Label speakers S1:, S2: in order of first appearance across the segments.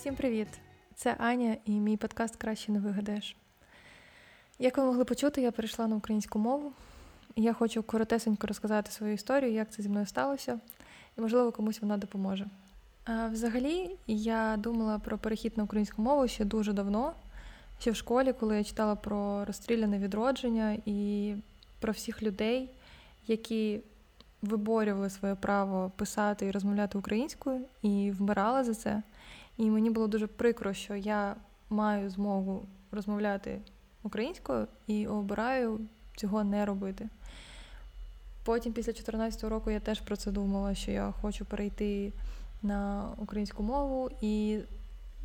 S1: Всім привіт! Це Аня і мій подкаст Краще не вигадаєш. Як ви могли почути, я перейшла на українську мову. Я хочу коротесенько розказати свою історію, як це зі мною сталося, і, можливо, комусь вона допоможе. А Взагалі, я думала про перехід на українську мову ще дуже давно, ще в школі, коли я читала про розстріляне відродження і про всіх людей, які виборювали своє право писати і розмовляти українською, і вмирали за це. І мені було дуже прикро, що я маю змогу розмовляти українською і обираю цього не робити. Потім, після 2014 року, я теж про це думала, що я хочу перейти на українську мову, і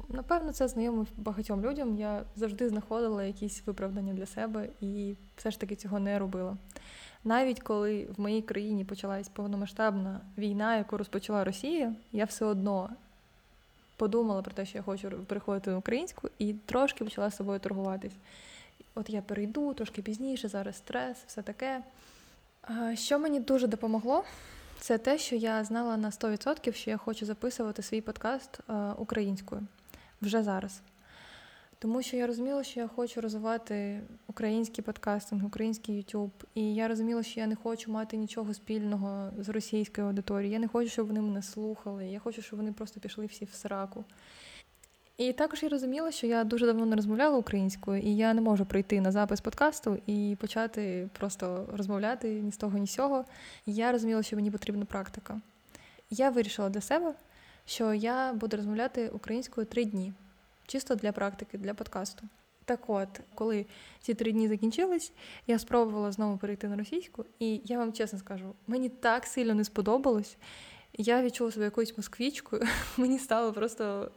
S1: напевно це знайомо багатьом людям. Я завжди знаходила якісь виправдання для себе і все ж таки цього не робила. Навіть коли в моїй країні почалась повномасштабна війна, яку розпочала Росія, я все одно подумала про те, що я хочу переходити на українську, і трошки почала з собою торгуватись. От я перейду трошки пізніше, зараз стрес, все таке. Що мені дуже допомогло, це те, що я знала на 100%, що я хочу записувати свій подкаст українською вже зараз. Тому що я розуміла, що я хочу розвивати український подкастинг, український YouTube. І я розуміла, що я не хочу мати нічого спільного з російською аудиторією. Я не хочу, щоб вони мене слухали. Я хочу, щоб вони просто пішли всі в сраку. І також я розуміла, що я дуже давно не розмовляла українською, і я не можу прийти на запис подкасту і почати просто розмовляти ні з того, ні з цього. Я розуміла, що мені потрібна практика. Я вирішила для себе, що я буду розмовляти українською три дні чисто для практики, для подкасту. Так от, коли ці три дні закінчились, я спробувала знову перейти на російську, і я вам чесно скажу, мені так сильно не сподобалось. Я відчула себе якоюсь москвічкою, мені стало просто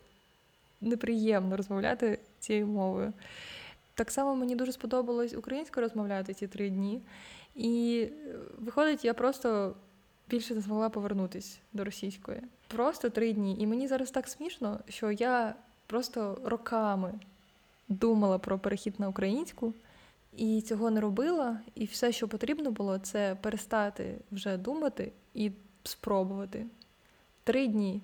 S1: неприємно розмовляти цією мовою. Так само мені дуже сподобалось українською розмовляти ці три дні. І виходить, я просто більше не змогла повернутися до російської. Просто три дні. І мені зараз так смішно, що я просто роками думала про перехід на українську і цього не робила. І все, що потрібно було, це перестати вже думати і спробувати три дні.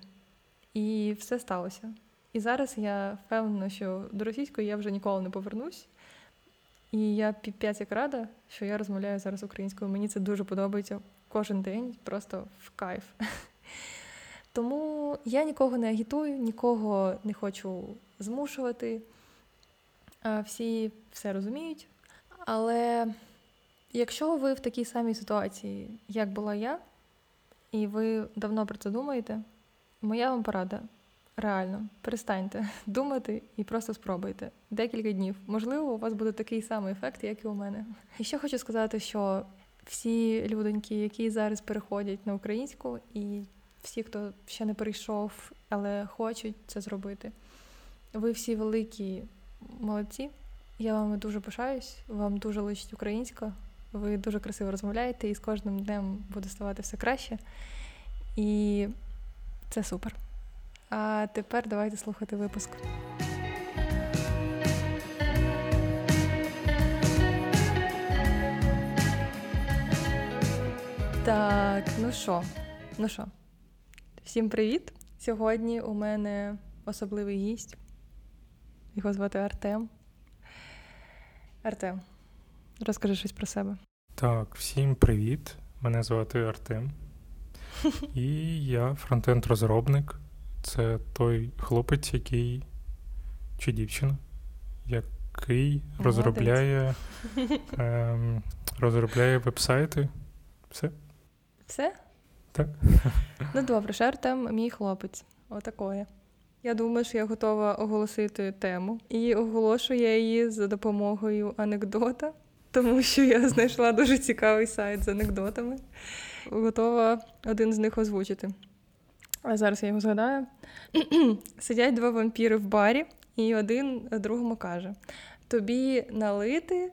S1: І все сталося. І зараз я впевнена, що до російської я вже ніколи не повернусь. І я п'ять як рада, що я розмовляю зараз українською. Мені це дуже подобається кожен день, просто в кайф. Тому я нікого не агітую, нікого не хочу змушувати. Всі все розуміють. Але якщо ви в такій самій ситуації, як була я, і ви давно про це думаєте, моя вам порада реально перестаньте думати і просто спробуйте декілька днів. Можливо, у вас буде такий самий ефект, як і у мене. І ще хочу сказати, що всі людоньки, які зараз переходять на українську і всі, хто ще не прийшов, але хочуть це зробити. Ви всі великі молодці. Я вами дуже пишаюсь, вам дуже личить українська. Ви дуже красиво розмовляєте, і з кожним днем буде ставати все краще. І це супер. А тепер давайте слухати випуск. Так, ну що, ну що? Всім привіт! Сьогодні у мене особливий гість. Його звати Артем. Артем, розкажи щось про себе.
S2: Так, всім привіт. Мене звати Артем. І я фронтенд-розробник. Це той хлопець, який чи дівчина, який розробляє ем, розробляє веб-сайти. Все?
S1: Все?
S2: Так.
S1: Ну добре, Артем мій хлопець. Отакое. Я думаю, що я готова оголосити тему. І оголошую я її за допомогою анекдота, тому що я знайшла дуже цікавий сайт з анекдотами. Готова один з них озвучити. А зараз я його згадаю. Сидять два вампіри в барі, і один другому каже: Тобі налити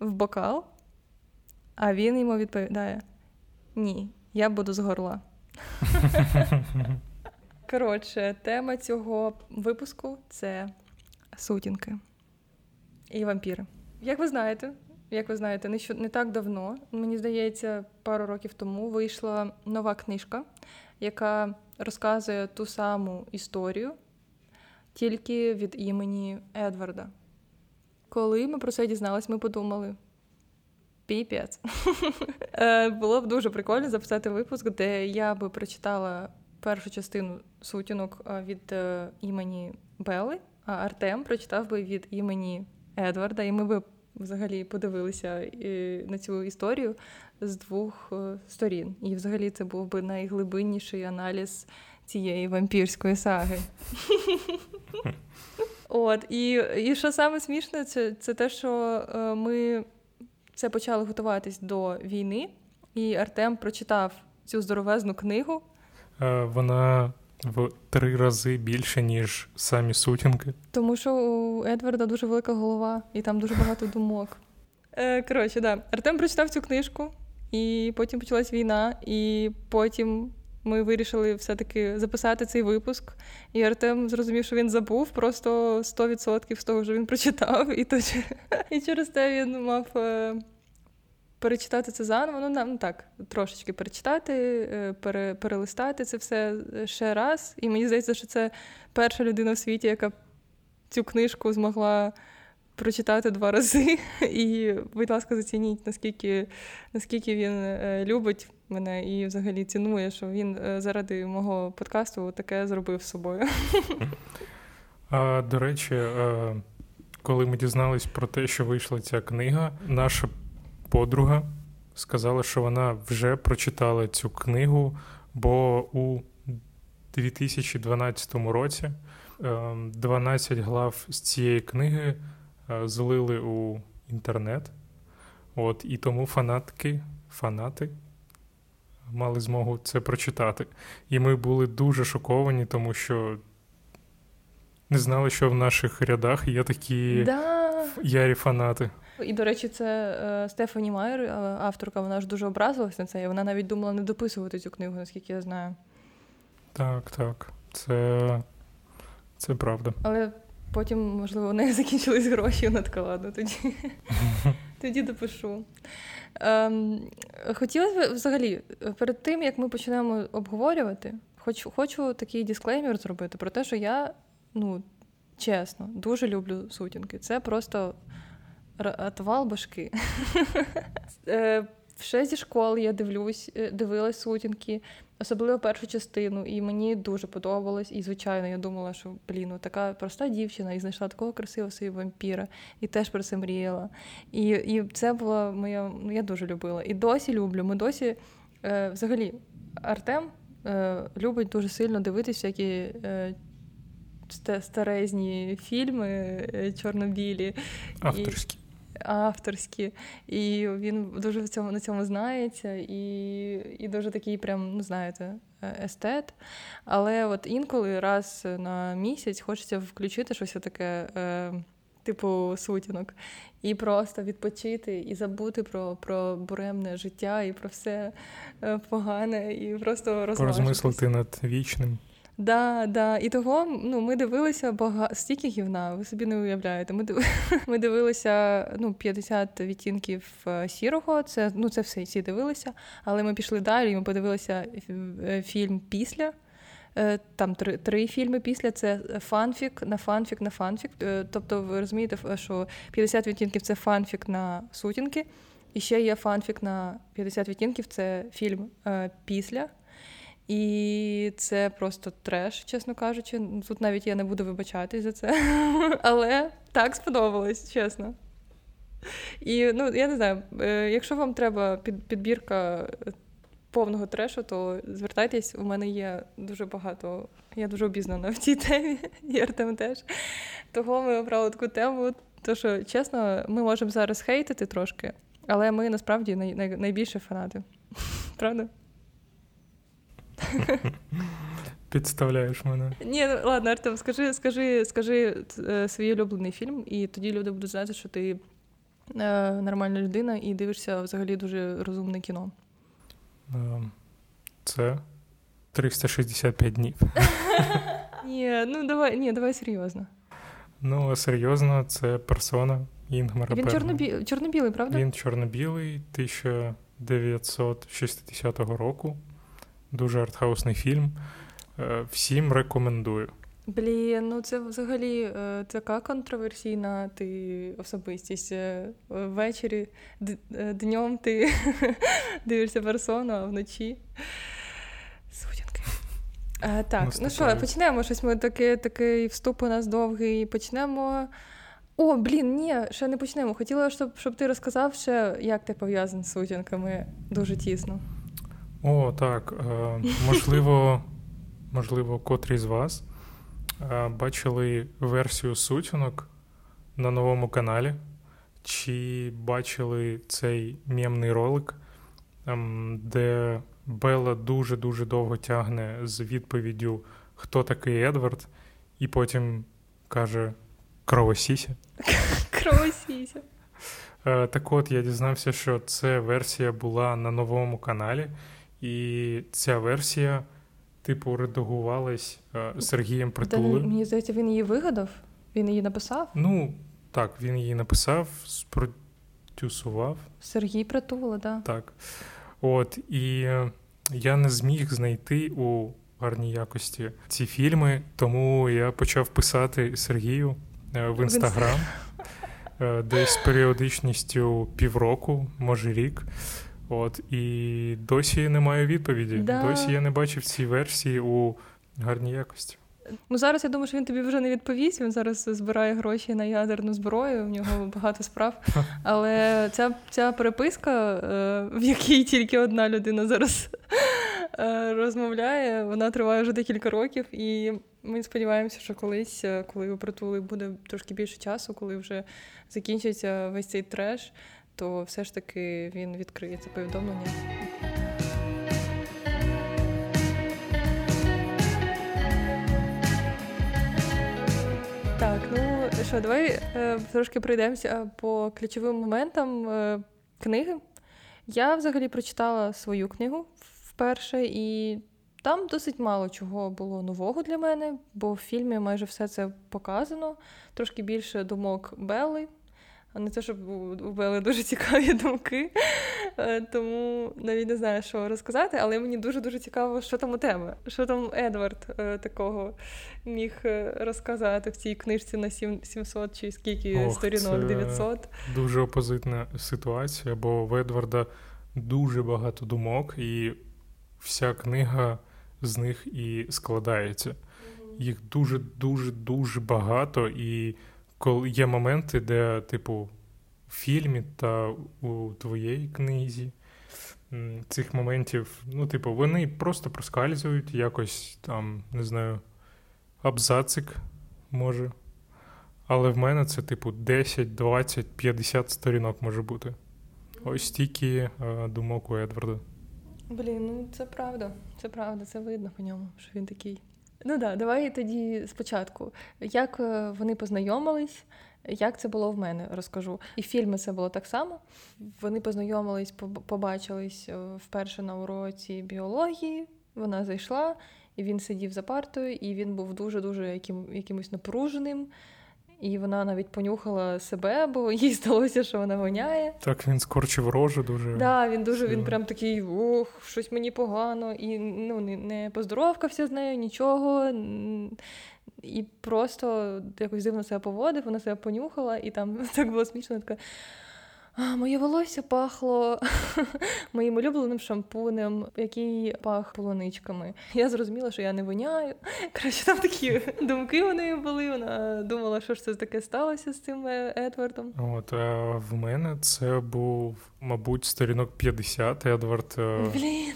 S1: в бокал, а він йому відповідає: Ні, я буду з горла. Коротше, тема цього випуску це сутінки і вампіри. Як ви знаєте, як ви знаєте, не, що, не так давно, мені здається, пару років тому вийшла нова книжка, яка розказує ту саму історію, тільки від імені Едварда. Коли ми про це дізналися, ми подумали. Піпець. Е, було б дуже прикольно записати випуск, де я би прочитала першу частину сутінок е, від е, імені Белли, а Артем прочитав би від імені Едварда, і ми би взагалі подивилися на цю історію з двох сторін. І взагалі це був би найглибинніший аналіз цієї вампірської саги. От, І і що саме смішне, це це те, що ми це почали готуватись до війни, і Артем прочитав цю здоровезну книгу.
S2: Е, вона в три рази більше, ніж самі сутінки.
S1: Тому що у Едварда дуже велика голова, і там дуже багато думок. Е, коротше, да. Артем прочитав цю книжку, і потім почалась війна, і потім. Ми вирішили все-таки записати цей випуск, і Артем зрозумів, що він забув просто 100% з того, що він прочитав, і то, і через те він мав е, перечитати це заново. Ну, нам ну, так, трошечки перечитати, е, пере, перелистати це все ще раз. І мені здається, що це перша людина в світі, яка цю книжку змогла прочитати два рази. І, будь ласка, зацініть, наскільки наскільки він е, любить мене і взагалі цінує, що він е, заради мого подкасту таке зробив з собою.
S2: А, До речі, коли ми дізнались про те, що вийшла ця книга, наша подруга сказала, що вона вже прочитала цю книгу, бо у 2012 році 12 ем, глав з цієї книги е, злили у інтернет. От, І тому фанатки, фанати мали змогу це прочитати. І ми були дуже шоковані, тому що не знали, що в наших рядах є такі
S1: да.
S2: ярі фанати.
S1: І, до речі, це е, Стефані Майер, е, авторка, вона ж дуже образилась на це, і вона навіть думала не дописувати цю книгу, наскільки я знаю.
S2: Так, так. Це це правда.
S1: Але потім, можливо, у неї закінчились гроші, вона така, ладно, тоді тоді допишу. Ем, Хотілося б взагалі, перед тим, як ми почнемо обговорювати, хочу хочу такий дисклеймер зробити про те, що я, ну, чесно, дуже люблю сутінки. Це просто отвал башки. Ще зі школи я дивлюсь, е, дивилась сутінки, особливо першу частину, і мені дуже подобалось. І, звичайно, я думала, що блін, ну, така проста дівчина і знайшла такого красивого собі вампіра, і теж про це мріяла. І і це була моя. Ну, я дуже любила. І досі люблю. Ми досі е, взагалі Артем е, любить дуже сильно дивитися, які. Е, Старезні фільми е, чорно-білі.
S2: Авторські
S1: авторські, і він дуже в цьому на цьому знається, і і дуже такий, прям, ну знаєте, е, естет. Але от інколи раз на місяць хочеться включити щось таке. Е, Типу сутінок, і просто відпочити, і забути про про буремне життя, і про все е, погане, і просто
S2: Порозмислити над вічним.
S1: Да, да. І того ну, ми дивилися багато стільки гівна, ви собі не уявляєте. Ми див... ми дивилися ну, 50 відтінків е, сірого, це ну, це все всі дивилися, але ми пішли далі, і ми подивилися е, фільм після. Е, там три три фільми після це фанфік на фанфік на фанфік. Тобто, ви розумієте, що 50 відтінків це фанфік на сутінки, і ще є фанфік на 50 відтінків це фільм після. І це просто треш, чесно кажучи. Тут навіть я не буду вибачатись за це. Але так сподобалось, чесно. І ну, я не знаю, е, якщо вам треба підбірка повного трешу, то звертайтесь, у мене є дуже багато, я дуже обізнана в цій темі, і Артем теж. Того ми обрали таку тему. То що, чесно, ми можемо зараз хейтити трошки, але ми насправді най- най- найбільші фанати. Правда?
S2: Підставляєш мене.
S1: Ні, ну ладно, Артем, скажи, скажи, скажи е, свій улюблений фільм, і тоді люди будуть знати, що ти е, нормальна людина і дивишся взагалі дуже розумне кіно.
S2: Е, це 365 днів.
S1: Ні, ну давай, ні, давай серйозно.
S2: Ну, серйозно, це персона Інгмара.
S1: Він чорнобі... чорно-білий, правда?
S2: Він чорно-білий 1960 року дуже артхаусний фільм. Е, всім рекомендую.
S1: Блін, ну це взагалі е, така контроверсійна ти особистість. Е, ввечері днем ти дивишся персону, а вночі. Сутінки. Е, так, ну що, почнемо щось. Ми таке, такий вступ у нас довгий. Почнемо. О, блін, ні, ще не почнемо. Хотіла, щоб щоб ти розказав ще, як ти пов'язаний з сутінками дуже тісно.
S2: О, так. Е, можливо, можливо, котрі з вас е, бачили версію сутінок на новому каналі, чи бачили цей мємний ролик, е, де Белла дуже-дуже довго тягне з відповіддю, хто такий Едвард, і потім каже Кровосіся.
S1: Кровосіся.
S2: Е, так от я дізнався, що це версія була на новому каналі, і ця версія, типу, редагувалась е, Сергієм Притулою.
S1: Мені здається, він її вигадав? Він її написав?
S2: Ну, так, він її написав, спродюсував.
S1: Сергій Притула, да.
S2: так. От, і е, я не зміг знайти у гарній якості ці фільми, тому я почав писати Сергію е, в інстаграм. Десь з періодичністю півроку, може рік. От, І досі немає відповіді.
S1: Да.
S2: Досі я не бачив ці версії у гарній якості.
S1: Ну зараз я думаю, що він тобі вже не відповість. Він зараз збирає гроші на ядерну зброю. В нього багато справ. Але ця ця переписка, е, в якій тільки одна людина зараз е, розмовляє, вона триває вже декілька років, і ми сподіваємося, що колись, е, коли у притули буде трошки більше часу, коли вже закінчиться весь цей треш, то все ж таки він відкриє це повідомлення. Так, ну що, давай е, трошки пройдемося по ключовим моментам е, книги. Я взагалі прочитала свою книгу вперше, і там досить мало чого було нового для мене, бо в фільмі майже все це показано. Трошки більше думок Белли, а не те, щоб у Белли дуже цікаві думки. Е, тому навіть не знаю, що розказати, але мені дуже-дуже цікаво, що там у тебе, що там Едвард е, такого міг е, розказати в цій книжці на 700 чи скільки Ох, сторінок, це 900.
S2: Дуже опозитна ситуація, бо в Едварда дуже багато думок, і вся книга з них і складається. Їх дуже, дуже, дуже багато, і коли є моменти, де, типу, в фільмі та у твоїй книзі цих моментів, ну, типу, вони просто проскальзують, якось там, не знаю, абзацик може. Але в мене це, типу, 10, 20, 50 сторінок може бути. Ось стільки е, думок у Едварда.
S1: Блін, ну це правда. Це правда, це видно по ньому, що він такий. Ну да, давай тоді спочатку. Як е, вони познайомились, як це було в мене, розкажу. І в фільмі це було так само. Вони познайомились, побачились е, вперше на уроці біології. Вона зайшла, і він сидів за партою, і він був дуже-дуже яким, якимось напруженим. І вона навіть понюхала себе, бо їй здалося, що вона воняє.
S2: Так, він скорчив рожу дуже.
S1: Так, да, він дуже він прям такий ох, щось мені погано, і ну, не поздоровкався з нею, нічого. І просто якось дивно себе поводив, вона себе понюхала, і там так було смішно. така Моє волосся пахло моїм улюбленим шампунем, який пах полуничками. Я зрозуміла, що я не воняю. Коротше, там такі думки у неї були. Вона думала, що ж це таке сталося з цим е, Едвардом.
S2: От а в мене це був, мабуть, сторінок 50 Едвард.
S1: Е, Блін.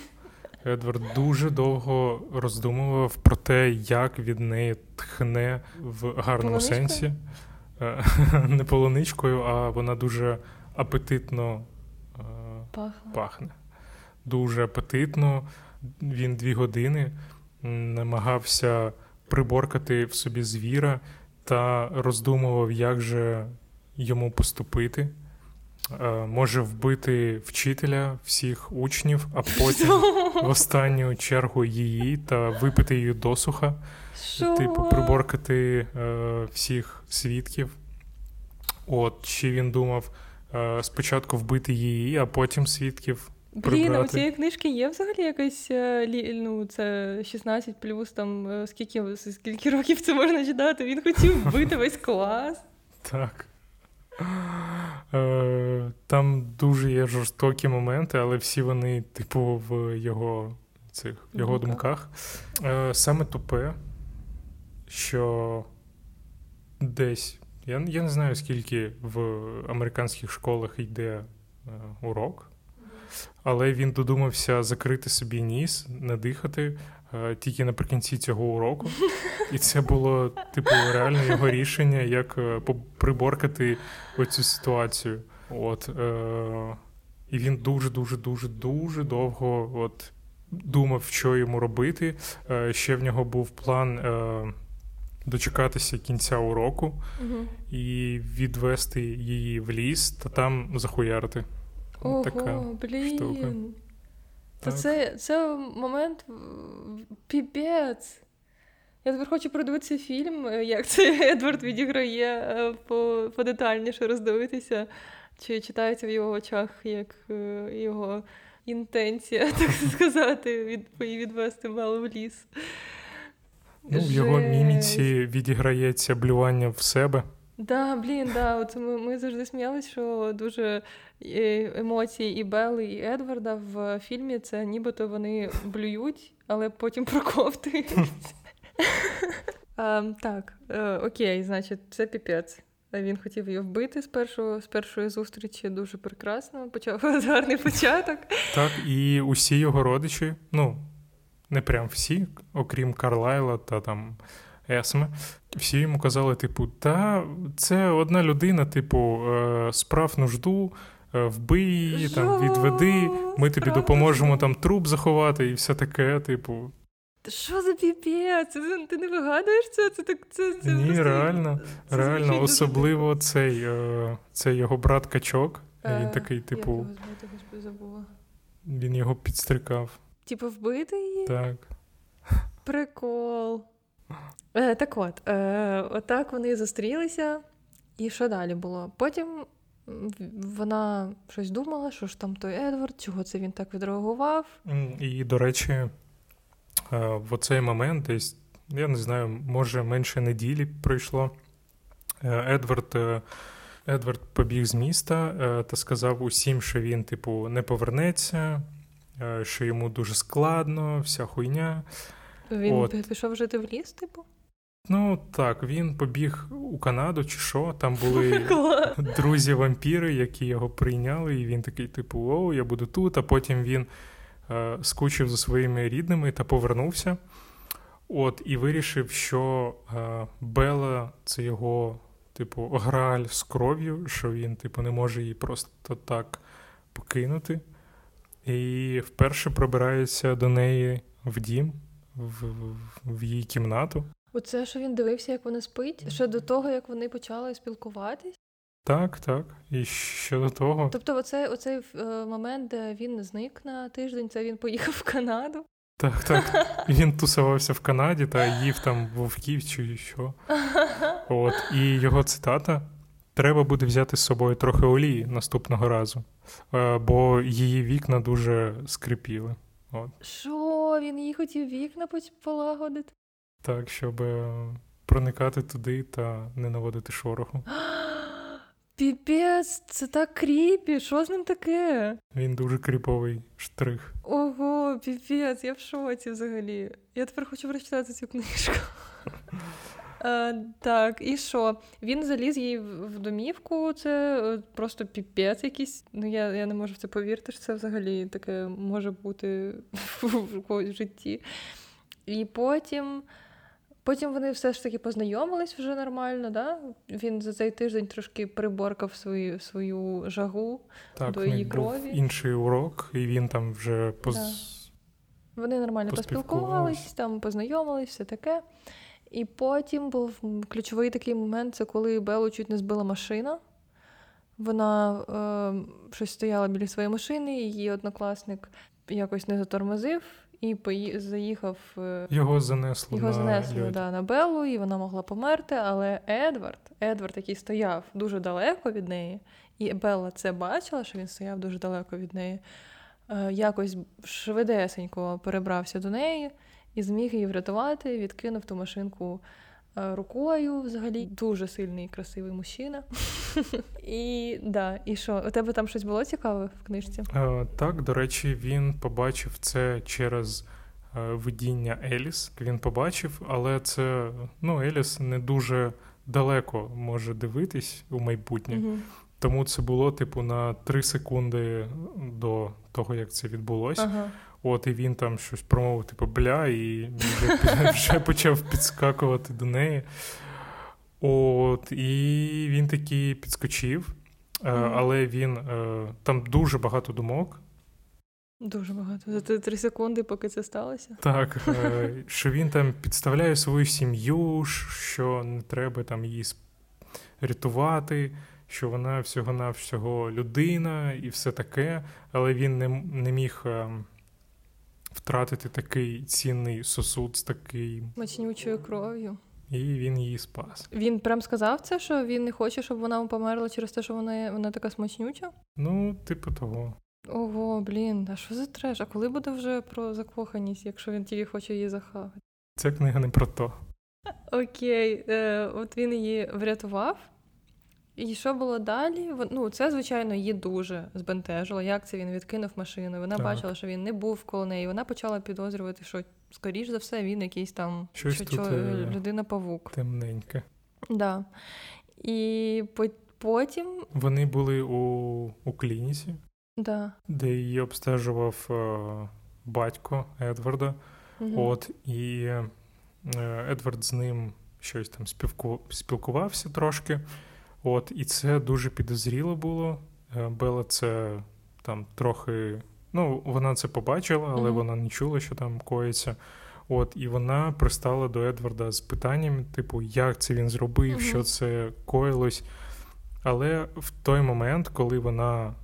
S2: Едвард дуже довго роздумував про те, як від неї тхне в гарному сенсі. Е, не полуничкою, а вона дуже апетитно
S1: е, пахне.
S2: пахне. Дуже апетитно. Він дві години намагався приборкати в собі звіра та роздумував, як же йому поступити. Е, може вбити вчителя всіх учнів, а потім в останню чергу її та випити її досуха,
S1: Шо?
S2: типу, приборкати е, всіх свідків. От, чи він думав, спочатку вбити її, а потім свідків
S1: Блін, а у цієї книжки є взагалі якась е, ну, це 16 плюс, там е, скільки скільки років це можна читати? Він хотів вбити весь клас.
S2: Так. Е, там дуже є жорстокі моменти, але всі вони, типу, в його цих його думках. Саме тупе, що десь. Я я не знаю, скільки в американських школах йде урок але він додумався закрити собі ніс, надихати е, тільки наприкінці цього уроку. І це було, типу, реально його рішення, як е, приборкати оцю ситуацію. От, е, І він дуже-дуже дуже дуже довго от, думав, що йому робити. Е, Ще в нього був план. Е, Дочекатися кінця уроку uh і відвести її в ліс та там захуярити.
S1: Ого, така блін. Штука. Та це це момент піпець. Я тепер хочу продивитися фільм, як це Едвард відіграє е, по, подетальніше роздивитися, чи читається в його очах як е, його інтенція, так сказати, від, відвести мало в ліс.
S2: Ну, В його міміці відіграється блювання в себе.
S1: Да, блін, да. От ми, ми завжди сміялися, що дуже е, емоції і Белли, і Едварда в фільмі це нібито вони блюють, але потім проковтують. Так, е, окей, значить, це піпець. Він хотів її вбити з першого з першої зустрічі дуже прекрасно. Почав гарний початок.
S2: Так, і усі його родичі, ну не прям всі, окрім Карлайла та там Есме. Всі йому казали, типу, та це одна людина, типу, е, справ нужду, е, вбий її, там, відведи, ми тобі допоможемо там труп заховати і все таке, типу.
S1: Що за піпець? Ти не вигадуєш це? Це так це, це
S2: Ні, просто... реально, це реально, особливо дуже... цей е, цей його брат качок. Він такий, типу. Він його підстрикав.
S1: Типу, вбити її?
S2: Так.
S1: Прикол. Е, Так от, е, отак вони зустрілися, і що далі було? Потім вона щось думала, що ж там той Едвард, чого це він так відреагував.
S2: І, до речі, е, в оцей момент, десь, я не знаю, може менше неділі пройшло. Е, Едвард. Е, Едвард побіг з міста та сказав усім, що він, типу, не повернеться, що йому дуже складно, вся хуйня.
S1: Він От. пішов жити в ліс, типу?
S2: Ну так, він побіг у Канаду чи що. Там були друзі-вампіри, які його прийняли, і він такий, типу, о, я буду тут. А потім він е, скучив за своїми рідними та повернувся. От, І вирішив, що е, Бела це його, типу, граль з кров'ю, що він, типу, не може її просто так покинути. І вперше пробирається до неї в дім, в, в, її кімнату.
S1: Оце, що він дивився, як вона спить, ще до того, як вони почали спілкуватись.
S2: Так, так. І ще до того.
S1: Тобто, оцей, оцей е, момент, де він зник на тиждень, це він поїхав в Канаду.
S2: Так, так. Він тусувався в Канаді та їв там вовків чи що. От. І його цитата: треба буде взяти з собою трохи олії наступного разу, е, бо її вікна дуже скрипіли. От.
S1: Що, він їй хотів вікна полагодити?
S2: Так, щоб е, проникати туди та не наводити шороху.
S1: Піпець, це так кріпі. Що з ним таке?
S2: Він дуже кріповий штрих.
S1: Ого, піпець, я в шоці взагалі. Я тепер хочу прочитати цю книжку. А, Так, і що? Він заліз їй в домівку, це е, просто піпець якийсь. Ну, я я не можу в це повірити, що це взагалі таке може бути в житті. І потім. Потім вони все ж таки познайомились вже нормально, да? Він за цей тиждень трошки приборкав свою свою жагу так, до її крові. Був
S2: інший урок, і він там вже поз... Да.
S1: Вони нормально поспілкувались, там познайомились, все таке. І потім був ключовий такий момент це коли Белу чуть не збила машина. Вона е, щось стояла біля своєї машини, її однокласник якось не затормозив і пої... заїхав. Е,
S2: його занесло
S1: його
S2: на
S1: занесло да, на Беллу, і вона могла померти. Але Едвард, Едвард, який стояв дуже далеко від неї, і Белла це бачила, що він стояв дуже далеко від неї. е, якось швидесенько перебрався до неї і зміг її врятувати, відкинув ту машинку е, рукою. Взагалі дуже сильний і красивий мужчина. І да, і що? У тебе там щось було цікаве в книжці?
S2: Е, Так, до речі, він побачив це через е, видіння Еліс. Він побачив, але це ну, Еліс не дуже далеко може дивитись у майбутнє.
S1: Угу.
S2: Тому це було, типу, на три секунди до того, як це відбулося.
S1: Ага.
S2: От, і він там щось промовив, типу, бля, і вже, вже почав підскакувати до неї. От, і він таки підскочив, е, але він е, там дуже багато думок.
S1: Дуже багато. За три секунди, поки це сталося.
S2: Так, е, що він там підставляє свою сім'ю, що не треба там її рятувати, що вона всього-навсього людина і все таке, але він не, не міг е, втратити такий цінний сосуд з таким,
S1: Мачнючою кров'ю.
S2: і він її спас.
S1: Він прям сказав це, що він не хоче, щоб вона померла через те, що вона, вона така смачнюча.
S2: Ну, типу того.
S1: Ого, блін, а що за треш? А коли буде вже про закоханість, якщо він тільки хоче її захавати?
S2: Ця книга не про то.
S1: Окей, е, от він її врятував. І що було далі? Ну, це, звичайно, її дуже збентежило. Як це він відкинув машину? Вона
S2: Так.
S1: бачила, що він не був коло неї. Вона почала підозрювати, що, скоріш за все, він якийсь там
S2: Щось
S1: що,
S2: тут,
S1: що,
S2: е,
S1: людина-павук.
S2: Темненьке.
S1: Да. І потім,
S2: Вони були у, у клініці.
S1: да.
S2: де її обстежував е, батько Едварда.
S1: Мгм.
S2: От, і е, Едвард з ним щось там співку, спілкувався трошки. От, і це дуже підозріло було. Е, Бела це там трохи. Ну, вона це побачила, але
S1: Мгм.
S2: вона не чула, що там коїться. От, і вона пристала до Едварда з питанням, типу, як це він зробив,
S1: Мгм.
S2: що це коїлось. Але в той момент, коли вона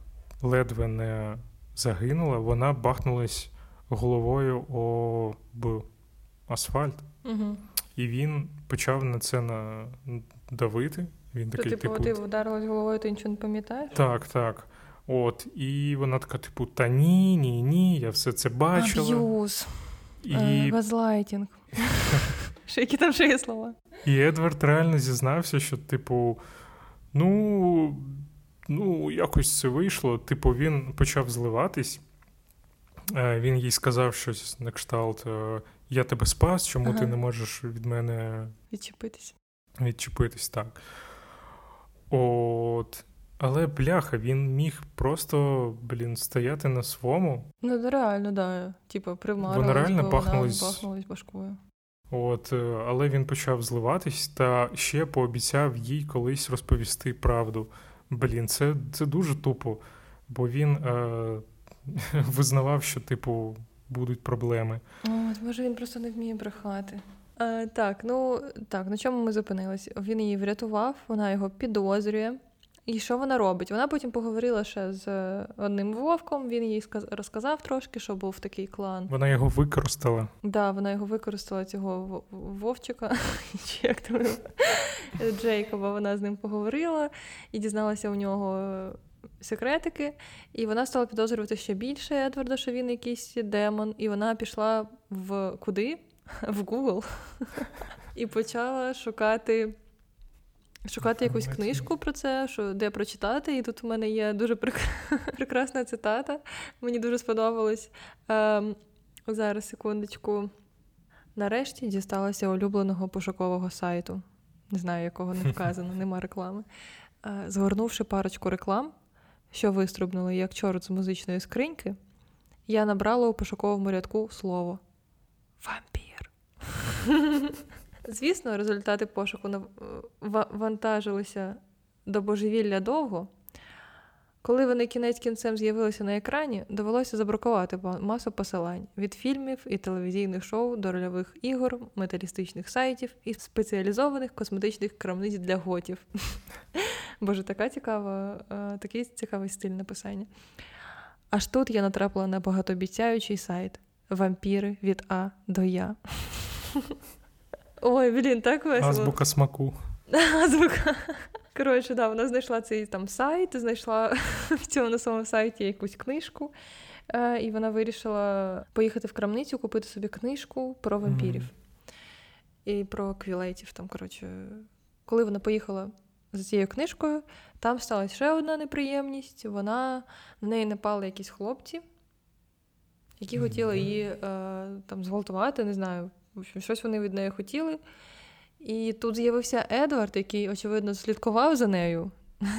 S2: ледве не загинула, вона бахнулась головою об асфальт.
S1: Угу.
S2: І він почав на це давити. Він
S1: То,
S2: такий,
S1: типу,
S2: типу,
S1: ти вдарилась головою, ти нічого не пам'ятаєш?
S2: так, так. От, і вона така, типу, та ні, ні, ні, я все це бачила.
S1: Аб'юз,
S2: І,
S1: е, газлайтінг. Ще які там ще є слова?
S2: і Едвард реально зізнався, що, типу, ну, ну, якось це вийшло. Типу, він почав зливатись. Е, Він їй сказав щось на кшталт: е, Я тебе спас, чому ти не можеш від мене
S1: Відчепитись.
S2: відчепитись так. От. Але бляха, він міг просто, блін, стояти на своєму.
S1: Ну, да, реально, да. Типу, примарилась,
S2: Вона реально
S1: вона бахнулась башкою.
S2: От, е, але він почав зливатись та ще пообіцяв їй колись розповісти правду. Блін, це, це дуже тупо, бо він е, визнавав, що, типу, будуть проблеми.
S1: От, може, він просто не вміє брехати. Е, так, ну так, на чому ми зупинились? Він її врятував, вона його підозрює. І що вона робить? Вона потім поговорила ще з е, одним вовком. Він їй розказав трошки, що був такий клан.
S2: Вона його використала.
S1: Да, вона його використала цього вовчика, чи як там Джейкоба. Вона з ним поговорила і дізналася у нього секретики. І вона стала підозрювати ще більше Едварда, що він якийсь демон. І вона пішла в куди? В Google і почала шукати. Шукати якусь книжку про це, що де прочитати. І тут у мене є дуже прекрасна цитата. Мені дуже сподобалось. Ем, зараз, секундочку. Нарешті дісталася улюбленого пошукового сайту. Не знаю, якого не вказано, нема реклами. Е, Згорнувши парочку реклам, що вистрибнули як чорт з музичної скриньки, я набрала у пошуковому рядку слово вампір. Звісно, результати пошуку нав- вантажилися до божевілля довго. Коли вони кінець кінцем з'явилися на екрані, довелося забракувати масу посилань від фільмів і телевізійних шоу до рольових ігор, металістичних сайтів і спеціалізованих косметичних крамниць для готів. Боже, така цікава, е, такий цікавий стиль написання. Аж тут я натрапила на багатообіцяючий сайт Вампіри від А до Я. Ой, блін, так весело.
S2: Азбука смаку.
S1: Азбука. Коротше, да, вона знайшла цей там сайт, знайшла в цьому на своєму сайті якусь книжку. Е, і вона вирішила поїхати в крамницю, купити собі книжку про вампірів mm-hmm. і про квілетів. Там, коротше, коли вона поїхала за цією книжкою, там сталася ще одна неприємність. Вона на неї напали якісь хлопці, які mm-hmm. хотіли її е, там зґвалтувати, не знаю. В общем, щось вони від неї хотіли. І тут з'явився Едвард, який, очевидно, слідкував за нею.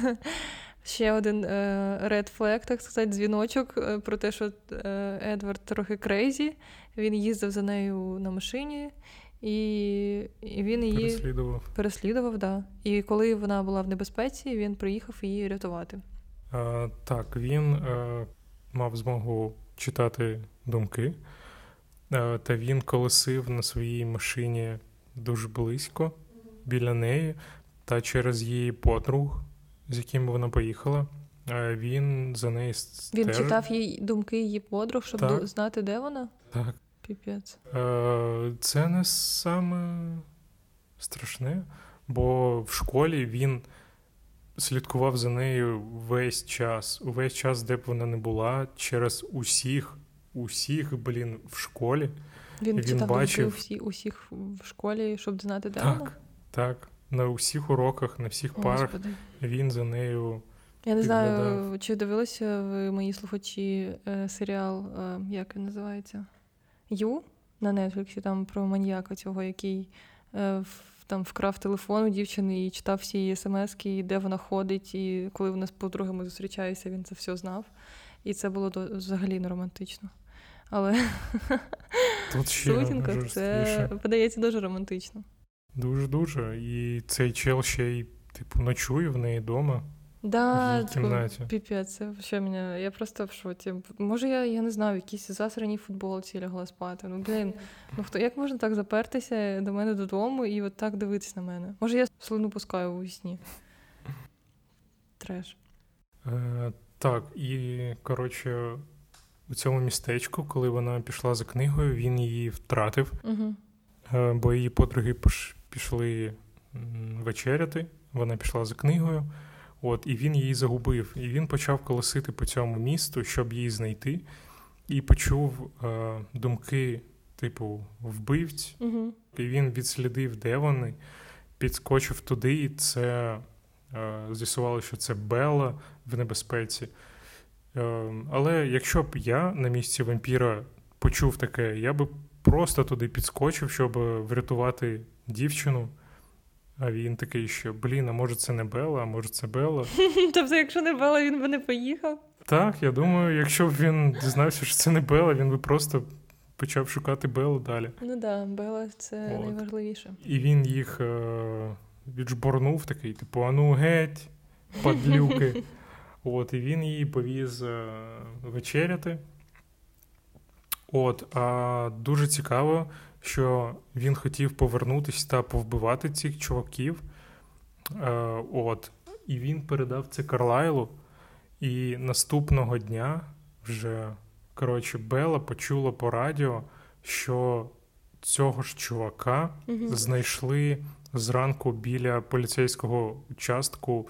S1: Ще один red flag, так сказати, дзвіночок е, про те, що е, Едвард трохи crazy. Він їздив за нею на машині, і і він її
S2: переслідував.
S1: Переслідував, да. І коли вона була в небезпеці, він приїхав її рятувати.
S2: А, Так, він а, е, мав змогу читати думки, та він колесив на своїй машині дуже близько біля неї, та через її подруг з яким вона поїхала. Він за нею стежив.
S1: Він читав їй думки її подруг, щоб так. знати, де вона?
S2: Так.
S1: Піпець.
S2: Це не саме страшне, бо в школі він слідкував за нею весь час, увесь час, де б вона не була, через усіх, усіх, блін, в школі.
S1: Він, він читав бачив... думки усіх в школі, щоб знати, де
S2: так. Так на усіх уроках, на всіх парах Господи. він за нею.
S1: Я не знаю, чи дивилися ви мої слухачі е, серіал, е, як він називається? Ю на Нетфліксі, там про маньяка цього, який е, там вкрав телефон у дівчини і читав всі її смски, де вона ходить, і коли вони з подругами зустрічаються, він це все знав. І це було взагалі не романтично. Але
S2: Тут ще сутінка
S1: це подається дуже романтично.
S2: Дуже-дуже. І цей чел ще й, типу, ночує в неї вдома.
S1: Да,
S2: в кімнаті.
S1: Піпець, це що мене. Я просто в шоці. Може, я я не знаю, в якійсь засраній футболці лягла спати. Ну, блін, ну хто як можна так запертися до мене додому і от так дивитися на мене? Може, я слину пускаю у сні. Треш.
S2: Е, Так, і коротше, у цьому містечку, коли вона пішла за книгою, він її втратив.
S1: Угу.
S2: Бо її подруги пішли вечеряти, вона пішла за книгою, от, і він її загубив. І він почав колосити по цьому місту, щоб її знайти, і почув е, думки, типу, вбивць,
S1: угу.
S2: і він відслідив, де вони, підскочив туди, і це е, з'ясувало, що це Белла в небезпеці. Е, але якщо б я на місці вампіра почув таке, я би просто туди підскочив, щоб врятувати дівчину. А він такий, що блін, а може це не Бела, а може це Бела.
S1: Тобто, якщо не Бела, він би не поїхав.
S2: Так, я думаю, якщо б він дізнався, що це не Бела, він би просто почав шукати Белу далі.
S1: Ну так, да, Бела це От. найважливіше.
S2: І він їх е- віджборнув, такий, типу, ану геть, падлюки. От, І він її повіз е- вечеряти. От, а дуже цікаво, що він хотів повернутися та повбивати цих чуваків. Е, от, І він передав це Карлайлу. І наступного дня вже коротше, Бела почула по радіо, що цього ж чувака
S1: mm
S2: знайшли зранку біля поліцейського участку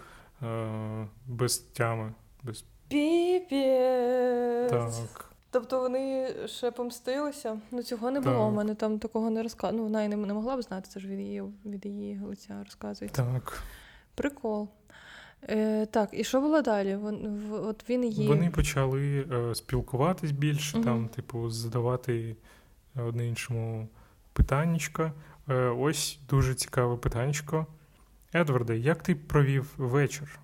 S2: без тями. Без...
S1: Піпець!
S2: Так.
S1: Тобто вони ще помстилися? Ну цього не було. У мене там такого не розказу. Ну, вона і не, не могла б знати, це ж від її від її лиця розказується.
S2: Так.
S1: Прикол. Е, Так, і що було далі? Вон, в, от він її...
S2: Вони почали е, спілкуватись більше, угу. там, типу, задавати одне іншому питаннячка. Е, ось дуже цікаве питаннячко. Едварде, як ти провів вечір?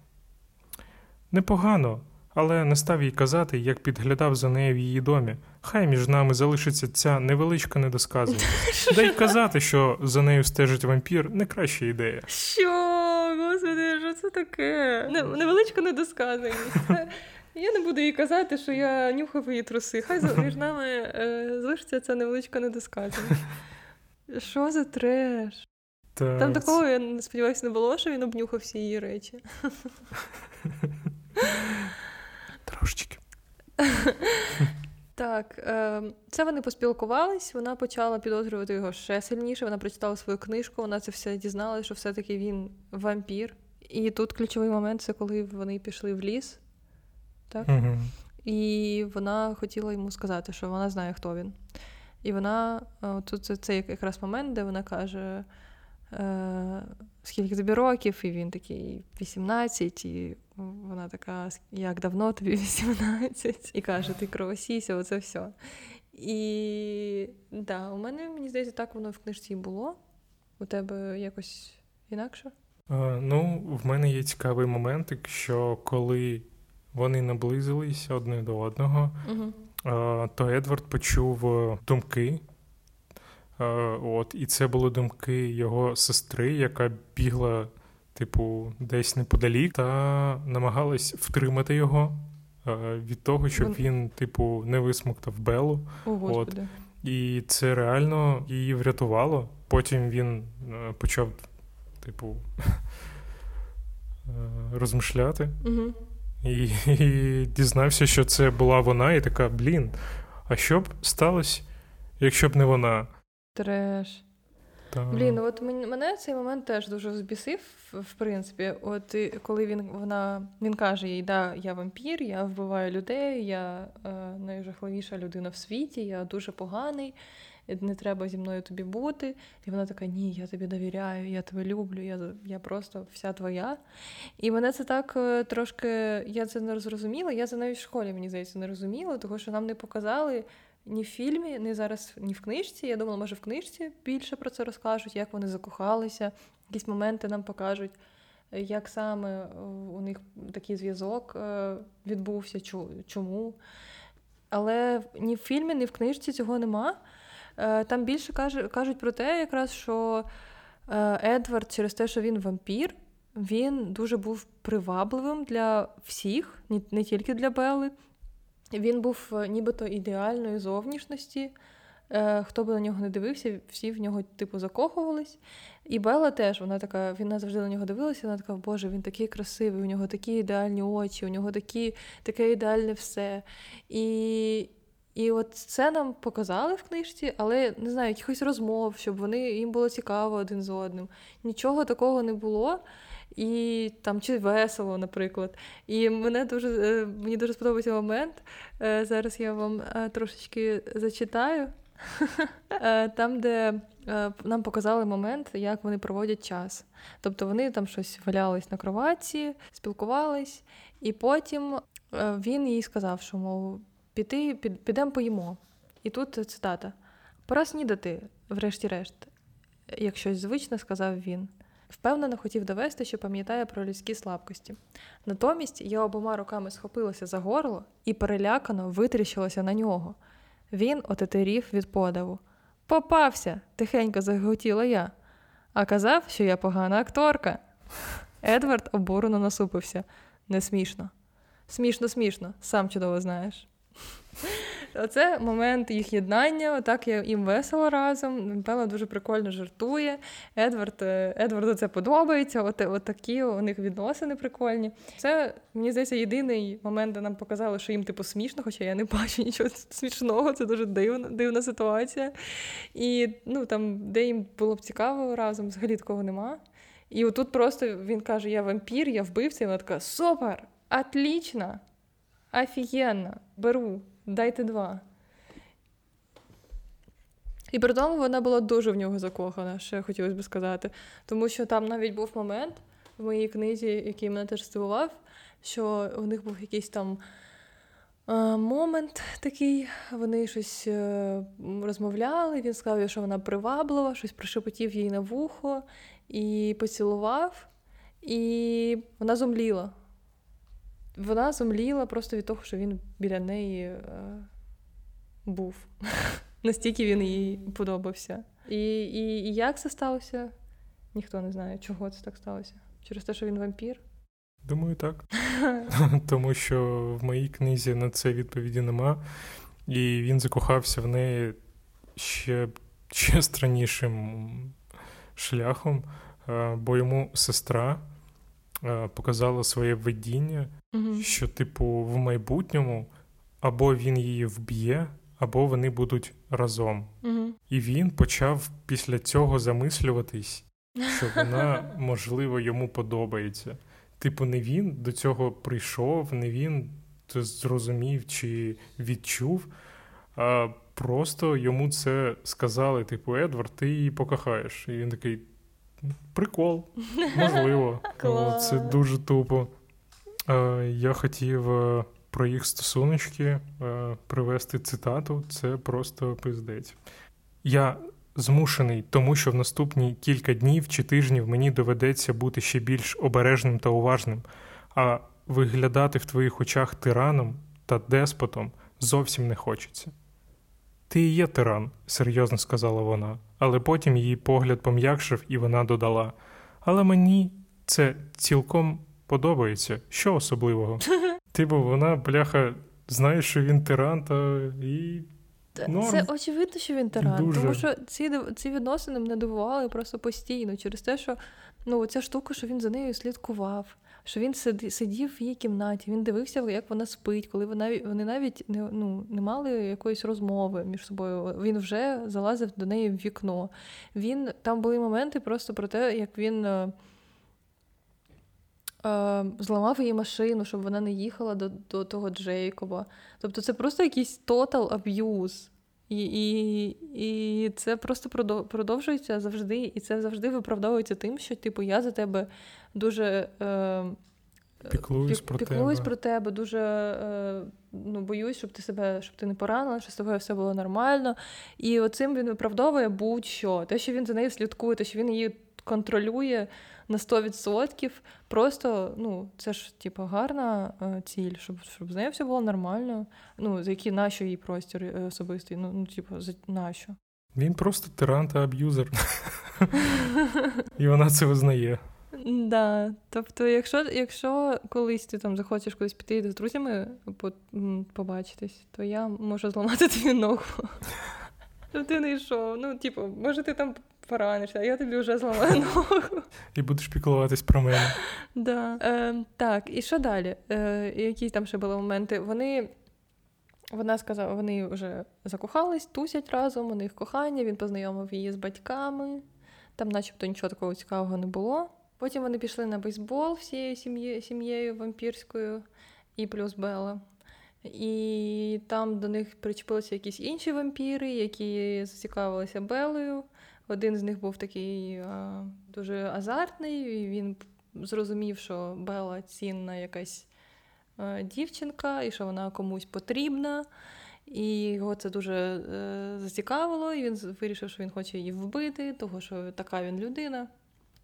S2: Непогано але не став їй казати, як підглядав за нею в її домі. Хай між нами залишиться ця невеличка недосказаність. Дай казати, що за нею стежить вампір, не краща ідея.
S1: Що, господи, що це таке? Невеличка недосказаність. Я не буду їй казати, що я нюхав її труси. Хай між нами е, залишиться ця невеличка недосказаність. Що за треш?
S2: Та...
S1: Там такого, я сподіваюся, не було, що він обнюхав всі її речі.
S2: Трошечки.
S1: Так, е, це вони поспілкувались, вона почала підозрювати його ще сильніше. Вона прочитала свою книжку, вона це все дізналася, що все-таки він вампір. І тут ключовий момент це коли вони пішли в ліс. Так?
S2: Угу.
S1: і вона хотіла йому сказати, що вона знає, хто він. І вона тут це, це якраз момент, де вона каже, е, скільки тобі років, і він такий 18, і вона така, як давно тобі 18, і каже, ти кровосіся, оце все. І да, у мене, мені здається, так воно в книжці було. У тебе якось інакше?
S2: Е, ну, в мене є цікавий момент, що коли вони наблизилися одне до одного,
S1: угу.
S2: то Едвард почув е, думки. Е, от, І це були думки його сестри, яка бігла, типу, десь неподалік, та намагалась втримати його від того, щоб він, типу, не висмоктав Белу.
S1: О, От.
S2: І це реально її врятувало. Потім він почав, типу, розмишляти.
S1: Угу.
S2: І, і дізнався, що це була вона, і така, блін, а що б сталося, якщо б не вона?
S1: Треш.
S2: Та...
S1: Блін, от мене цей момент теж дуже збісив, в принципі. От коли він вона він каже їй, да, я вампір, я вбиваю людей, я е, найжахливіша людина в світі, я дуже поганий не треба зі мною тобі бути. І вона така: Ні, я тобі довіряю, я тебе люблю, я я просто вся твоя. І мене це так е, трошки, я це не зрозуміла. Я це навіть в школі, мені здається, не розуміла, тому що нам не показали. Ні в фільмі, ні зараз, ні в книжці. Я думала, може в книжці більше про це розкажуть, як вони закохалися, якісь моменти нам покажуть, як саме у них такий зв'язок е, відбувся, чому. Але ні в фільмі, ні в книжці цього нема. Е, там більше кажуть про те, якраз що е, Едвард, через те, що він вампір, він дуже був привабливим для всіх, не тільки для Белли. Він був е, нібито ідеальної зовнішності. Хто би на нього не дивився, всі в нього типу закохувались. І Белла теж вона така, вона завжди на нього дивилася, вона така, Боже, він такий красивий, у нього такі ідеальні очі, у нього такі, таке ідеальне все. І і от це нам показали в книжці, але не знаю, якихось розмов, щоб вони їм було цікаво один з одним. Нічого такого не було. І там чи весело, наприклад. І мене дуже е, мені дуже сподобався момент. Е, зараз я вам е, трошечки зачитаю. Там, де нам показали момент, як вони проводять час. Тобто вони там щось валялись на кроватці, спілкувались, і потім він їй сказав, що мов піти, під, підемо поїмо. І тут цитата: Пора снідати, врешті-решт, як щось звичне, сказав він. Впевнено, хотів довести, що пам'ятає про людські слабкості. Натомість я обома руками схопилася за горло і перелякано витріщилася на нього. Він отетерів від подаву. Попався, тихенько заготіла я, а казав, що я погана акторка. Едвард обурено насупився. Не смішно. Смішно, смішно, сам чудово знаєш. Оце момент їх єднання, отак я їм весело разом. Напевно, дуже прикольно жартує. Едвард, е, Едварду це подобається. От, от такі у них відносини прикольні. Це, мені здається, єдиний момент, де нам показали, що їм типу смішно, хоча я не бачу нічого смішного, це дуже дивна, дивна ситуація. І ну, там, де їм було б цікаво разом, взагалі такого нема. І отут просто він каже: Я вампір, я вбивця, і вона така: Супер! Отлично! Офігенно, беру, дайте два. І при тому вона була дуже в нього закохана, ще хотілося б сказати. Тому що там навіть був момент в моїй книзі, який мене теж здивував, що у них був якийсь там е, момент такий, вони щось е, розмовляли, він сказав, що вона приваблива, щось прошепотів їй на вухо і поцілував, і вона зомліла. Вона зомліла просто від того, що він біля неї е, був. Настільки він їй подобався. І, і, і як це сталося? Ніхто не знає, чого це так сталося. Через те, що він вампір?
S2: Думаю, так. Тому що в моїй книзі на це відповіді нема. І він закохався в неї ще ще страннішим шляхом, е, бо йому сестра показала своє видіння,
S1: угу.
S2: що, типу, в майбутньому або він її вб'є, або вони будуть разом.
S1: Угу.
S2: І він почав після цього замислюватись, що вона, можливо, йому подобається. Типу, не він до цього прийшов, не він зрозумів чи відчув. А Просто йому це сказали, типу, Едвард, ти її покохаєш. І він такий. Прикол, можливо. Це дуже тупо. Я хотів е, про їх стосуночки е, привести цитату. Це просто пиздець. Я змушений, тому що в наступні кілька днів чи тижнів мені доведеться бути ще більш обережним та уважним, а виглядати в твоїх очах тираном та деспотом зовсім не хочеться. Ти і є тиран, серйозно сказала вона, але потім її погляд пом'якшив, і вона додала. Але мені це цілком подобається. Що особливого? Типу, вона, бляха, знає, що він тиран, та і.
S1: Норм. Це очевидно, що він тиран, Дуже. тому що ці ці відносини мене дивували просто постійно через те, що ну, ця штука, що він за нею слідкував що він сидів в її кімнаті, він дивився, як вона спить, коли вона вони навіть не ну, не мали якоїсь розмови між собою. Він вже залазив до неї в вікно. Він Там були моменти просто про те, як він. Е, е, зламав її машину, щоб вона не їхала до до того Джейкоба. Тобто це просто якийсь total abuse. І і, і це просто продовжується завжди, і це завжди виправдовується тим, що типу я за тебе дуже е,
S2: піклуюсь,
S1: пік,
S2: про,
S1: піклуюсь
S2: тебе.
S1: про тебе, дуже е, ну, боюсь, щоб ти себе щоб ти не поранила, щоб з тобою все було нормально. І оцим він виправдовує будь-що. Те, що він за нею слідкує, те, що він її контролює на 100%. Просто ну, це ж типу, гарна е, ціль, щоб щоб з нею все було нормально. Ну, за які нащо її простір е, особистий. Ну, ну типу, за нащо.
S2: Він просто тиран та аб'юзер. І вона це визнає.
S1: Да. Тобто, якщо якщо колись ти там захочеш кудись піти з друзями побачитись, то я можу зламати тобі ногу. Щоб ти не йшов. Ну, типу, може, ти там поранишся, а я тобі вже зламаю ногу.
S2: І будеш піклуватись про мене.
S1: Да. Е, Так, і що далі? Е, Які там ще були моменти? Вони. Вона сказала, вони вже закохались, тусять разом, у них кохання, він познайомив її з батьками, там, начебто, нічого такого цікавого не було. Потім вони пішли на бейсбол всією сім'єю, сім'єю вампірською і плюс Белла. І там до них причепилися якісь інші вампіри, які зацікавилися Белою. Один з них був такий а, дуже азартний, і він зрозумів, що Бела цінна якась а, дівчинка, і що вона комусь потрібна. І його це дуже е, зацікавило, і він вирішив, що він хоче її вбити, того що така він людина.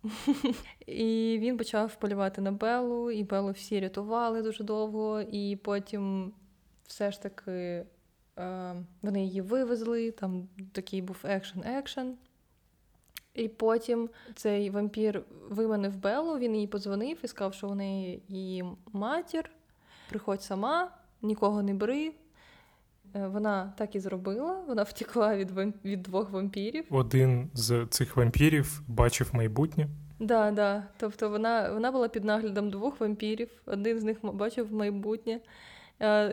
S1: І він почав полювати на Белу, і Белу всі рятували дуже довго, і потім все ж таки е, вони її вивезли, там такий був екшен-екшен. І потім цей вампір виманив Белу, він їй подзвонив і сказав, що у неї її матір, приходь сама, нікого не бери. Е, вона так і зробила. Вона втекла від вамп... від двох вампірів.
S2: Один з цих вампірів бачив майбутнє.
S1: Да, да. Тобто вона вона була під наглядом двох вампірів. Один з них бачив майбутнє,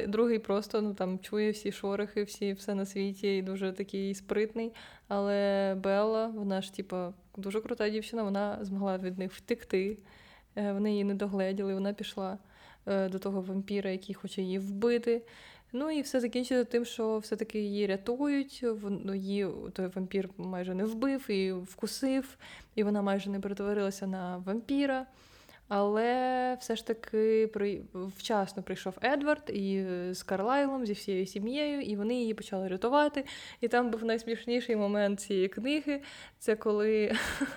S1: другий просто ну там чує всі шорохи, всі все на світі, і дуже такий спритний. Але Белла, вона ж, типа, дуже крута дівчина, вона змогла від них втекти. Е, вони її не догледіли, вона пішла е, до того вампіра, який хоче її вбити. Ну і все закінчиться тим, що все-таки її рятують. Ну, її той вампір майже не вбив і вкусив, і вона майже не перетворилася на вампіра. Але все ж таки вчасно прийшов Едвард і з Карлайлом, зі всією сім'єю, і вони її почали рятувати. І там був найсмішніший момент цієї книги. Це коли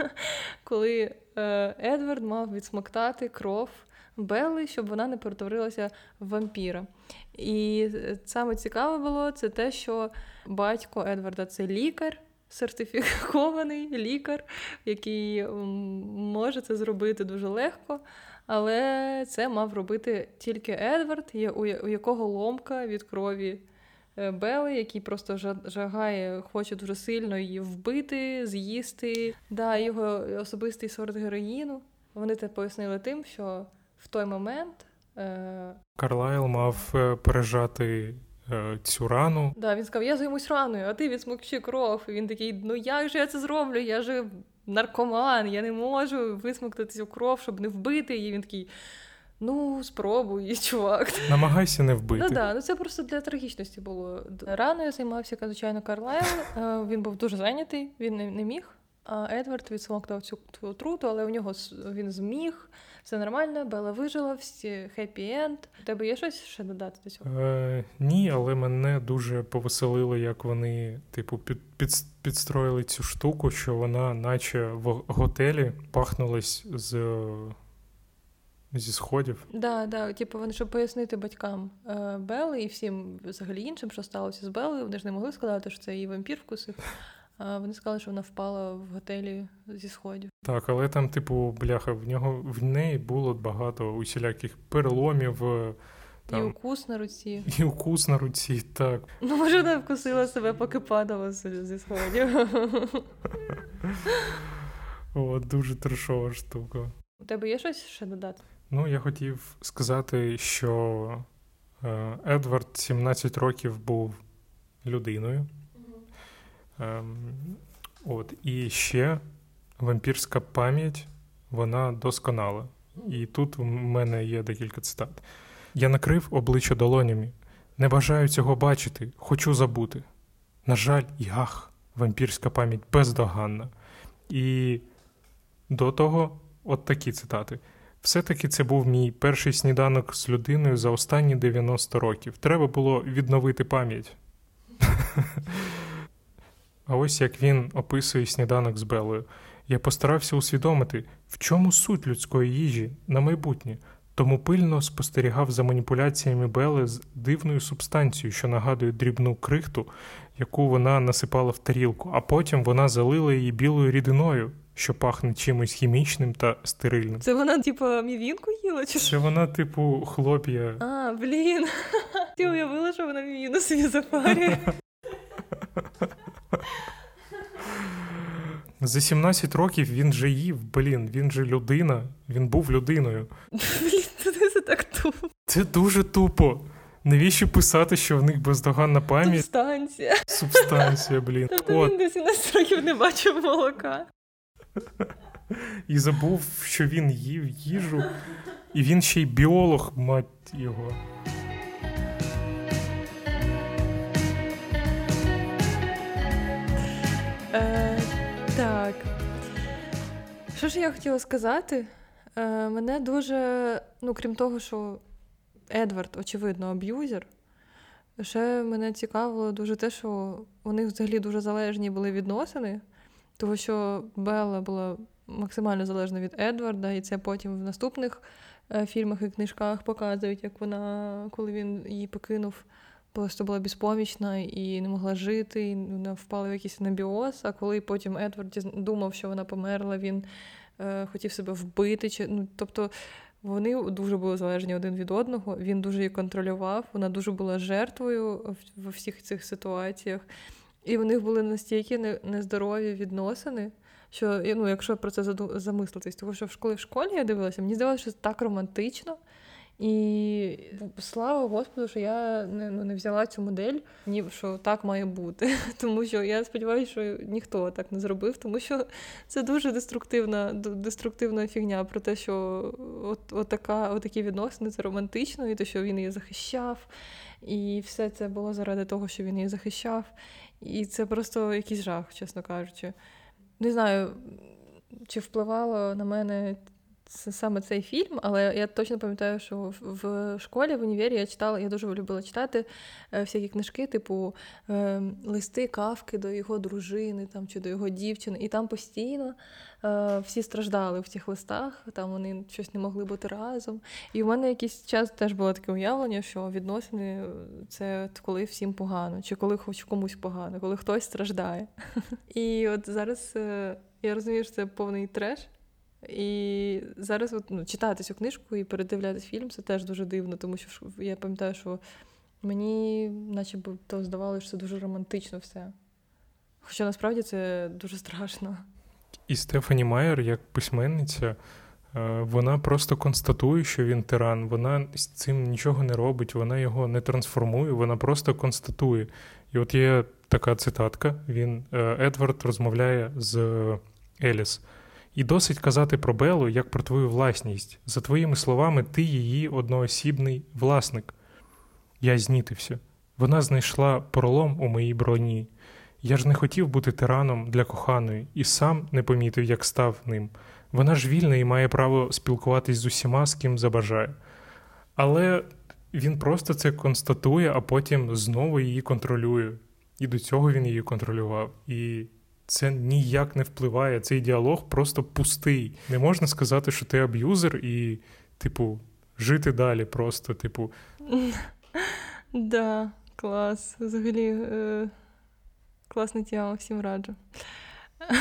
S1: коли е, Едвард мав відсмоктати кров Белли, щоб вона не перетворилася в вампіра. І саме цікаве було це те, що батько Едварда це лікар. Сертифікований лікар, який може це зробити дуже легко, але це мав робити тільки Едвард, у якого ломка від крові е, Бели, який просто жагає, хоче дуже сильно її вбити, з'їсти. Да, Його особистий сорт героїну. Вони це пояснили тим, що в той момент. Е...
S2: Карлайл мав е, пережати цю рану.
S1: Да, Він сказав: Я займусь раною, а ти відсмокчи кров. І Він такий: Ну як же я це зроблю? Я же наркоман, я не можу висмоктати цю кров, щоб не вбити її. Він такий. Ну, спробуй, чувак.
S2: Намагайся не вбити.
S1: Ну да, ну це просто для трагічності було. Рано я займався, звичайно, Карлайл. Е, він був дуже зайнятий, він не міг. Едвард відсмоктав цю отруту, але у нього він зміг. Все нормально, Бела вижила, всі хеппі енд. У тебе є щось ще додати до цього?
S2: Е, Ні, але мене дуже повеселило, як вони, типу, під, під, підстроїли цю штуку, що вона, наче в готелі, пахнулась з. Зі сходів.
S1: Да, да, типу, вони щоб пояснити батькам е, Бели і всім взагалі іншим, що сталося з Белою, вони ж не могли сказати, що це її вампір вкусив. Вони сказали, що вона впала в готелі зі сходів.
S2: Так, але там, типу, бляха, в нього в неї було багато усіляких переломів. Е, там,
S1: І укус на руці.
S2: І укус на руці, так.
S1: Ну, може, вона вкусила себе, поки падала зі сходів.
S2: О, дуже трешова штука.
S1: У тебе є щось ще додати?
S2: Ну, я хотів сказати, що е, Едвард 17 років був людиною. Ем, от, І ще вампірська пам'ять, вона досконала. І тут в мене є декілька цитат. Я накрив обличчя долонями. Не бажаю цього бачити, хочу забути. На жаль, ях, вампірська пам'ять бездоганна. І до того, от такі цитати. Все-таки це був мій перший сніданок з людиною за останні 90 років. Треба було відновити пам'ять. А ось як він описує сніданок з Белою. Я постарався усвідомити, в чому суть людської їжі на майбутнє, тому пильно спостерігав за маніпуляціями Бели з дивною субстанцією, що нагадує дрібну крихту, яку вона насипала в тарілку, а потім вона залила її білою рідиною, що пахне чимось хімічним та стерильним.
S1: Це вона, типу, мівінку їла? чи
S2: Це вона, типу, хлоп'я.
S1: А, блін. Ти уявила, що вона мівіну собі запарює.
S2: За 17 років він же їв, блін, він же людина, він був людиною.
S1: Блін, це так тупо.
S2: Це дуже тупо. Навіщо писати, що в них бездоганна пам'ять?
S1: Субстанція.
S2: Субстанція, блін.
S1: Тобто
S2: От.
S1: він до 17 років не бачив молока.
S2: І забув, що він їв їжу, і він ще й біолог, мать його.
S1: Е, Так. Що ж я хотіла сказати? Е, Мене дуже, ну, крім того, що Едвард, очевидно, аб'юзер. Ще мене цікавило дуже те, що у них взагалі дуже залежні були відносини, тому що Белла була максимально залежна від Едварда, і це потім в наступних е, фільмах і книжках показують, як вона, коли він її покинув, просто була безпомічна і не могла жити, і впала в якийсь анабіоз. А коли потім Едвард думав, що вона померла, він е, хотів себе вбити. Чи, ну, Тобто вони дуже були залежні один від одного. Він дуже її контролював, вона дуже була жертвою в всіх цих ситуаціях. І в них були настільки нездорові відносини, що ну, якщо про це замислитись, тому що в школі в школі я дивилася, мені здавалося, що це так романтично. І слава Господу, що я не ну, не взяла цю модель, ні що так має бути. Тому що я сподіваюся, що ніхто так не зробив, тому що це дуже деструктивна деструктивна фігня про те, що от, от така, от такі відносини це романтично, і те, що він її захищав, і все це було заради того, що він її захищав. І це просто якийсь жах, чесно кажучи. Не знаю, чи впливало на мене це саме цей фільм, але я точно пам'ятаю, що в школі, в універі я читала, я дуже любила читати е, всякі книжки, типу е, листи кавки до його дружини там, чи до його дівчини. І там постійно е, всі страждали в цих листах, там вони щось не могли бути разом. І в мене якийсь час теж було таке уявлення, що відносини це коли всім погано, чи коли хоч комусь погано, коли хтось страждає. І от зараз я розумію, що це повний треш. І зараз от, ну, читати цю книжку і передивлятися фільм це теж дуже дивно, тому що я пам'ятаю, що мені начебто то здавалося, що це дуже романтично все. Хоча насправді це дуже страшно.
S2: І Стефані Майер, як письменниця, е, вона просто констатує, що він тиран. Вона з цим нічого не робить, вона його не трансформує, вона просто констатує. І от є така цитатка: він Едвард розмовляє з Еліс. І досить казати про Белу як про твою власність. За твоїми словами, ти її одноосібний власник. Я знітився. Вона знайшла пролом у моїй броні. Я ж не хотів бути тираном для коханої і сам не помітив, як став ним. Вона ж вільна і має право спілкуватись з усіма, з ким забажає. Але він просто це констатує, а потім знову її контролює. І до цього він її контролював. І це ніяк не впливає. Цей діалог просто пустий. Не можна сказати, що ти аб'юзер, і, типу, жити далі просто, типу.
S1: Да, клас. Взагалі, е, класна тема, всім раджу.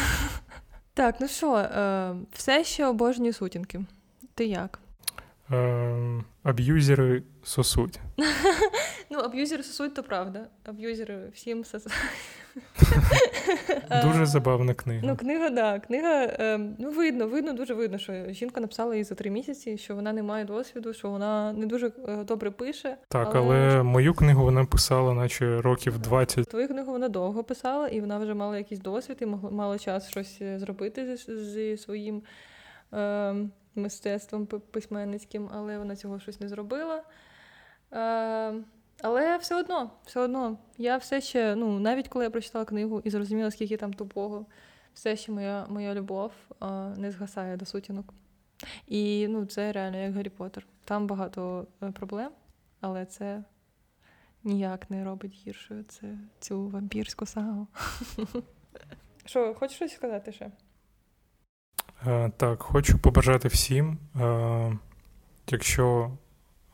S1: Так, ну що, е, все ще обожнюю сутінки. Ти як?
S2: Е, аб'юзери сосуть.
S1: Ну, аб'юзери сосуть, то правда. Аб'юзери всім сосуть.
S2: Дуже забавна книга.
S1: Ну, книга, да. Книга, е, ну, видно, видно, дуже видно, що жінка написала її за три місяці, що вона не має досвіду, що вона не дуже е, добре пише.
S2: Так, але... але мою книгу вона писала, наче років 20.
S1: Твою книгу вона довго писала, і вона вже мала якийсь досвід, і мала час щось зробити зі, зі своїм. Е, мистецтвом письменницьким, але вона цього щось не зробила. Е, але все одно, все одно, я все ще, ну, навіть коли я прочитала книгу і зрозуміла, скільки там тупого, все ще моя моя любов е, не згасає до сутінок. І ну, це реально як Гаррі Поттер. Там багато е, проблем, але це ніяк не робить гіршою це, цю вампірську сагу. Що, хочеш щось сказати ще?
S2: Е, так, хочу побажати всім, е, якщо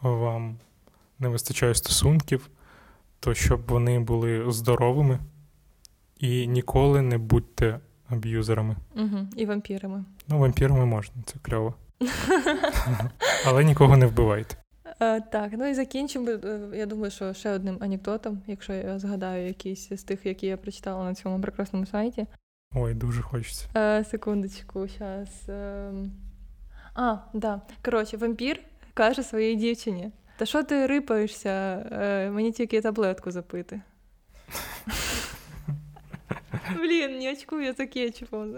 S2: вам не вистачає стосунків, то щоб вони були здоровими і ніколи не будьте аб'юзерами.
S1: Угу, І вампірами.
S2: Ну, вампірами можна, це кльово. Але нікого не вбивайте.
S1: Так, ну і закінчимо. Я думаю, що ще одним анекдотом, якщо я згадаю якийсь з тих, які я прочитала на цьому прекрасному сайті.
S2: Ой, дуже хочеться.
S1: Е, Секундочку, зараз. Е... А, да. Коротше, вампір каже своїй дівчині: Та що ти рипаєшся? Е, Мені тільки таблетку запити. Блін, не очкую я за кетчупом.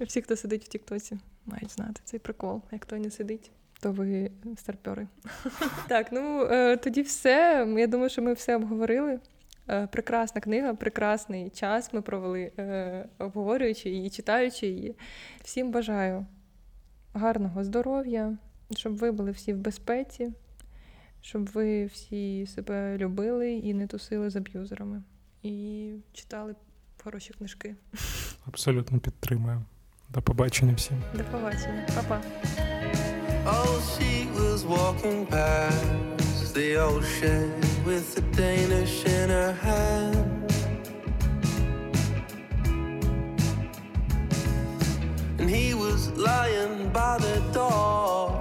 S1: Всі, хто сидить в Тіктоці, мають знати цей прикол. Як хто не сидить, то ви старпьори. Так, ну е, тоді все. Я думаю, що ми все обговорили. Е, прекрасна книга, прекрасний час ми провели, е, обговорюючи її, читаючи її. Всім бажаю гарного здоров'я, щоб ви були всі в безпеці, щоб ви всі себе любили і не тусили з аб'юзерами. І читали хороші книжки.
S2: Абсолютно підтримую. До побачення всім.
S1: До побачення, Па-па.
S3: The ocean with the Danish in her hand. And he was lying by the door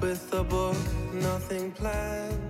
S3: with a book, nothing planned.